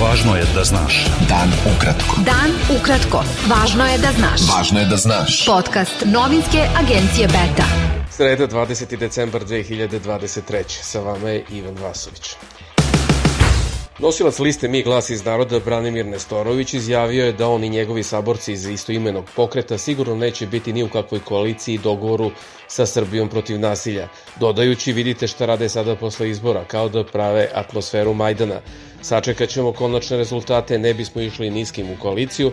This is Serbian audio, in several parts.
Važno je da znaš. Dan ukratko. Dan ukratko. Važno je da znaš. Važno je da znaš. Podcast novinske agencije Beta. Sreda 20. decembar 2023. Sa vama je Ivan Vasović. Nosilac liste Mi glas iz naroda Branimir Nestorović izjavio je da on i njegovi saborci iz istoimenog pokreta sigurno neće biti ni u kakvoj koaliciji i dogovoru sa Srbijom protiv nasilja, dodajući vidite šta rade sada posle izbora, kao da prave atmosferu Majdana. Sačekat ćemo konačne rezultate, ne bismo išli niskim u koaliciju,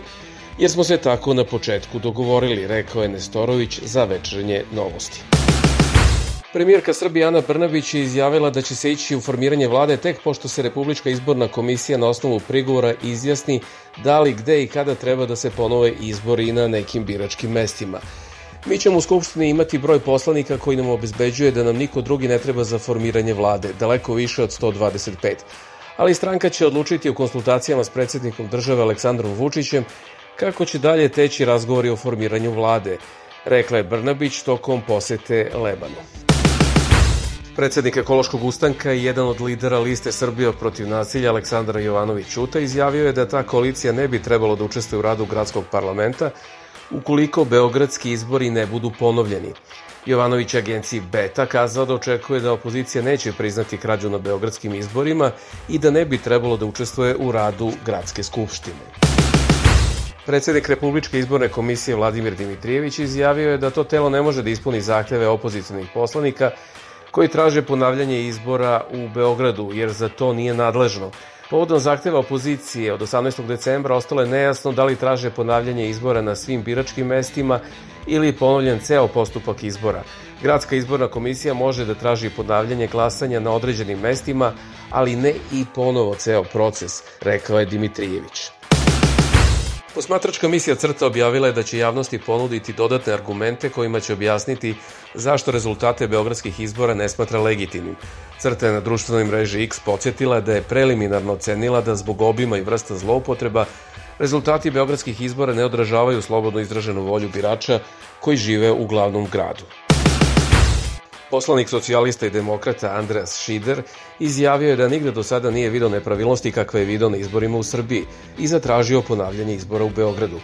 jer smo se tako na početku dogovorili, rekao je Nestorović za večernje novosti. Premijerka Srbije Ana Brnabić je izjavila da će se ići u formiranje vlade tek pošto se Republička izborna komisija na osnovu prigovora izjasni da li, gde i kada treba da se ponove izbori na nekim biračkim mestima. Mi ćemo u Skupštini imati broj poslanika koji nam obezbeđuje da nam niko drugi ne treba za formiranje vlade, daleko više od 125. Ali stranka će odlučiti u konsultacijama s predsednikom države Aleksandrom Vučićem kako će dalje teći razgovori o formiranju vlade, rekla je Brnabić tokom posete Lebanu. Predsednik ekološkog ustanka i jedan od lidera liste Srbija protiv nasilja Aleksandar Jovanović Ćuta izjavio je da ta koalicija ne bi trebalo da učestvuje u radu gradskog parlamenta ukoliko beogradski izbori ne budu ponovljeni. Jovanović agenciji Beta kazao da očekuje da opozicija neće priznati krađu na beogradskim izborima i da ne bi trebalo da učestvuje u radu gradske skupštine. Predsednik Republičke izborne komisije Vladimir Dimitrijević izjavio je da to telo ne može da ispuni zahteve opozicionih poslanika koji traže ponavljanje izbora u Beogradu, jer za to nije nadležno. Povodom zahteva opozicije od 18. decembra ostalo je nejasno da li traže ponavljanje izbora na svim biračkim mestima ili ponovljen ceo postupak izbora. Gradska izborna komisija može da traži ponavljanje glasanja na određenim mestima, ali ne i ponovo ceo proces, rekao je Dimitrijević. Posmatračka misija CRTA objavila je da će javnosti ponuditi dodatne argumente kojima će objasniti zašto rezultate beogradskih izbora ne smatra legitimnim. CRTA je na društvenoj mreži X podsjetila da je preliminarno ocenila da zbog obima i vrsta zloupotreba rezultati beogradskih izbora ne odražavaju slobodno izraženu volju birača koji žive u glavnom gradu. Poslanik socijalista i demokrata Andreas Schider izjavio je da nigde do sada nije video nepravilnosti kakve je video na izborima u Srbiji i zatražio ponavljanje izbora u Beogradu.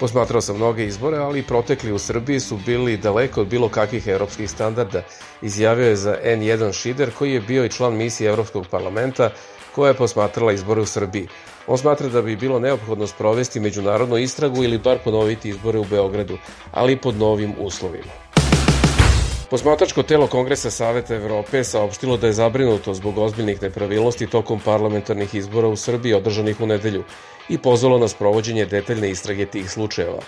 Posmatrao sam mnoge izbore, ali protekli u Srbiji su bili daleko od bilo kakvih evropskih standarda, izjavio je za N1 Šider, koji je bio i član misije Evropskog parlamenta koja je posmatrala izbore u Srbiji. On smatra da bi bilo neophodno sprovesti međunarodnu istragu ili bar ponoviti izbore u Beogradu, ali pod novim uslovima. Posmatračko telo Kongresa Saveta Evrope saopštilo da je zabrinuto zbog ozbiljnih nepravilnosti tokom parlamentarnih izbora u Srbiji održanih u nedelju i pozvalo na sprovođenje detaljne istrage tih slučajeva.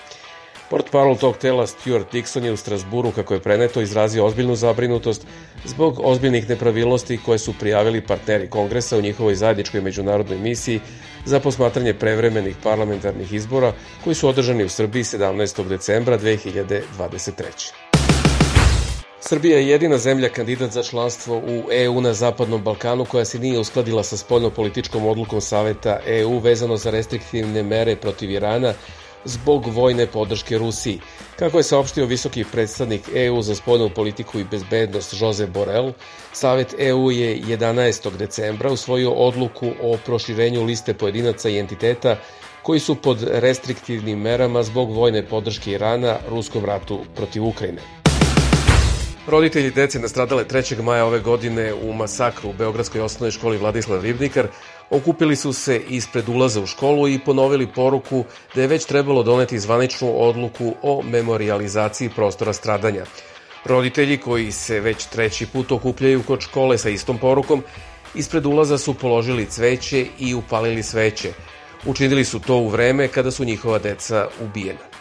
Port parol tog tela Stuart Dixon je u Strasburu, kako je preneto, izrazio ozbiljnu zabrinutost zbog ozbiljnih nepravilnosti koje su prijavili partneri Kongresa u njihovoj zajedničkoj međunarodnoj misiji za posmatranje prevremenih parlamentarnih izbora koji su održani u Srbiji 17. decembra 2023. Srbija je jedina zemlja kandidat za članstvo u EU na Zapadnom Balkanu koja se nije uskladila sa spoljnopolitičkom odlukom Saveta EU vezano za restriktivne mere protiv Irana zbog vojne podrške Rusiji. Kako je saopštio visoki predstavnik EU za spoljnu politiku i bezbednost Jose Borrell, Savet EU je 11. decembra usvojio odluku o proširenju liste pojedinaca i entiteta koji su pod restriktivnim merama zbog vojne podrške Irana ruskom ratu protiv Ukrajine. Roditelji dece nastradale 3. maja ove godine u masakru u Beogradskoj osnovnoj školi Vladislav Ribnikar okupili su se ispred ulaza u školu i ponovili poruku da je već trebalo doneti zvaničnu odluku o memorializaciji prostora stradanja. Roditelji koji se već treći put okupljaju kod škole sa istom porukom, ispred ulaza su položili cveće i upalili sveće. Učinili su to u vreme kada su njihova deca ubijena.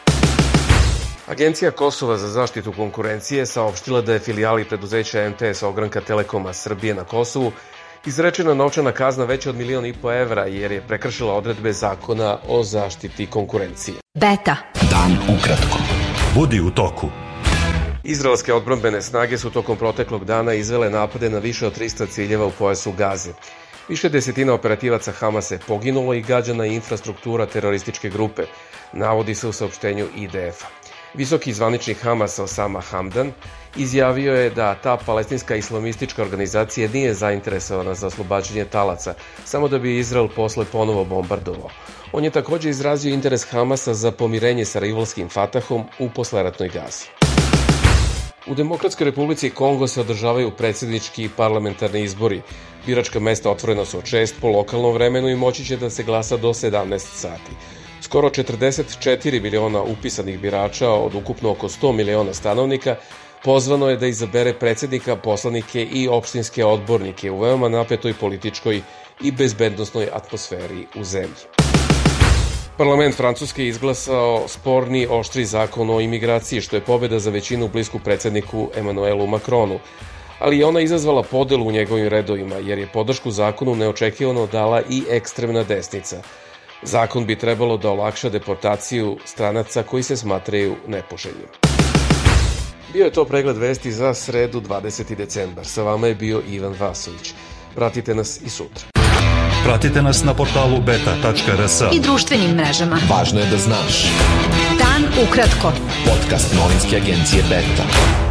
Agencija Kosova za zaštitu konkurencije saopštila da je filijali preduzeća MTS Ogranka Telekoma Srbije na Kosovu izrečena novčana kazna veća od milion i po evra jer je prekršila odredbe zakona o zaštiti konkurencije. Beta. Dan ukratko. Budi u toku. Izraelske odbrambene snage su tokom proteklog dana izvele napade na više od 300 ciljeva u pojasu Gaze. Više desetina operativaca Hamasa je poginulo i gađana infrastruktura terorističke grupe, navodi se u saopštenju IDF-a. Visoki zvaničnik Hamasa Osama Hamdan izjavio je da ta palestinska islamistička organizacija nije zainteresovana za oslobađanje talaca, samo da bi Izrael posle ponovo bombardovao. On je takođe izrazio interes Hamasa za pomirenje sa rivalskim Fatahom u posleratnoj Gazi. U Demokratskoj republici Kongo se održavaju predsednički i parlamentarni izbori. Biračka mesta otvorena su od 6 po lokalnom vremenu i moći će da se glasa do 17 sati. Skoro 44 miliona upisanih birača od ukupno oko 100 miliona stanovnika pozvano je da izabere predsednika, poslanike i opštinske odbornike u veoma napetoj političkoj i bezbednostnoj atmosferi u zemlji. Parlament Francuske je izglasao sporni oštri zakon o imigraciji, što je pobeda za većinu blisku predsedniku Emanuelu Makronu, ali je ona izazvala podelu u njegovim redovima, jer je podršku zakonu neočekivano dala i ekstremna desnica. Zakon bi trebalo da olakša deportaciju stranaca koji se smatraju nepoželjnim. Bio je to pregled vesti za sredu 20. decembar. Sa vama je bio Ivan Vasović. Pratite nas i sutra. Pratite nas na portalu beta.rs I društvenim mrežama. Važno je da znaš. Dan ukratko. Podcast novinske agencije Beta.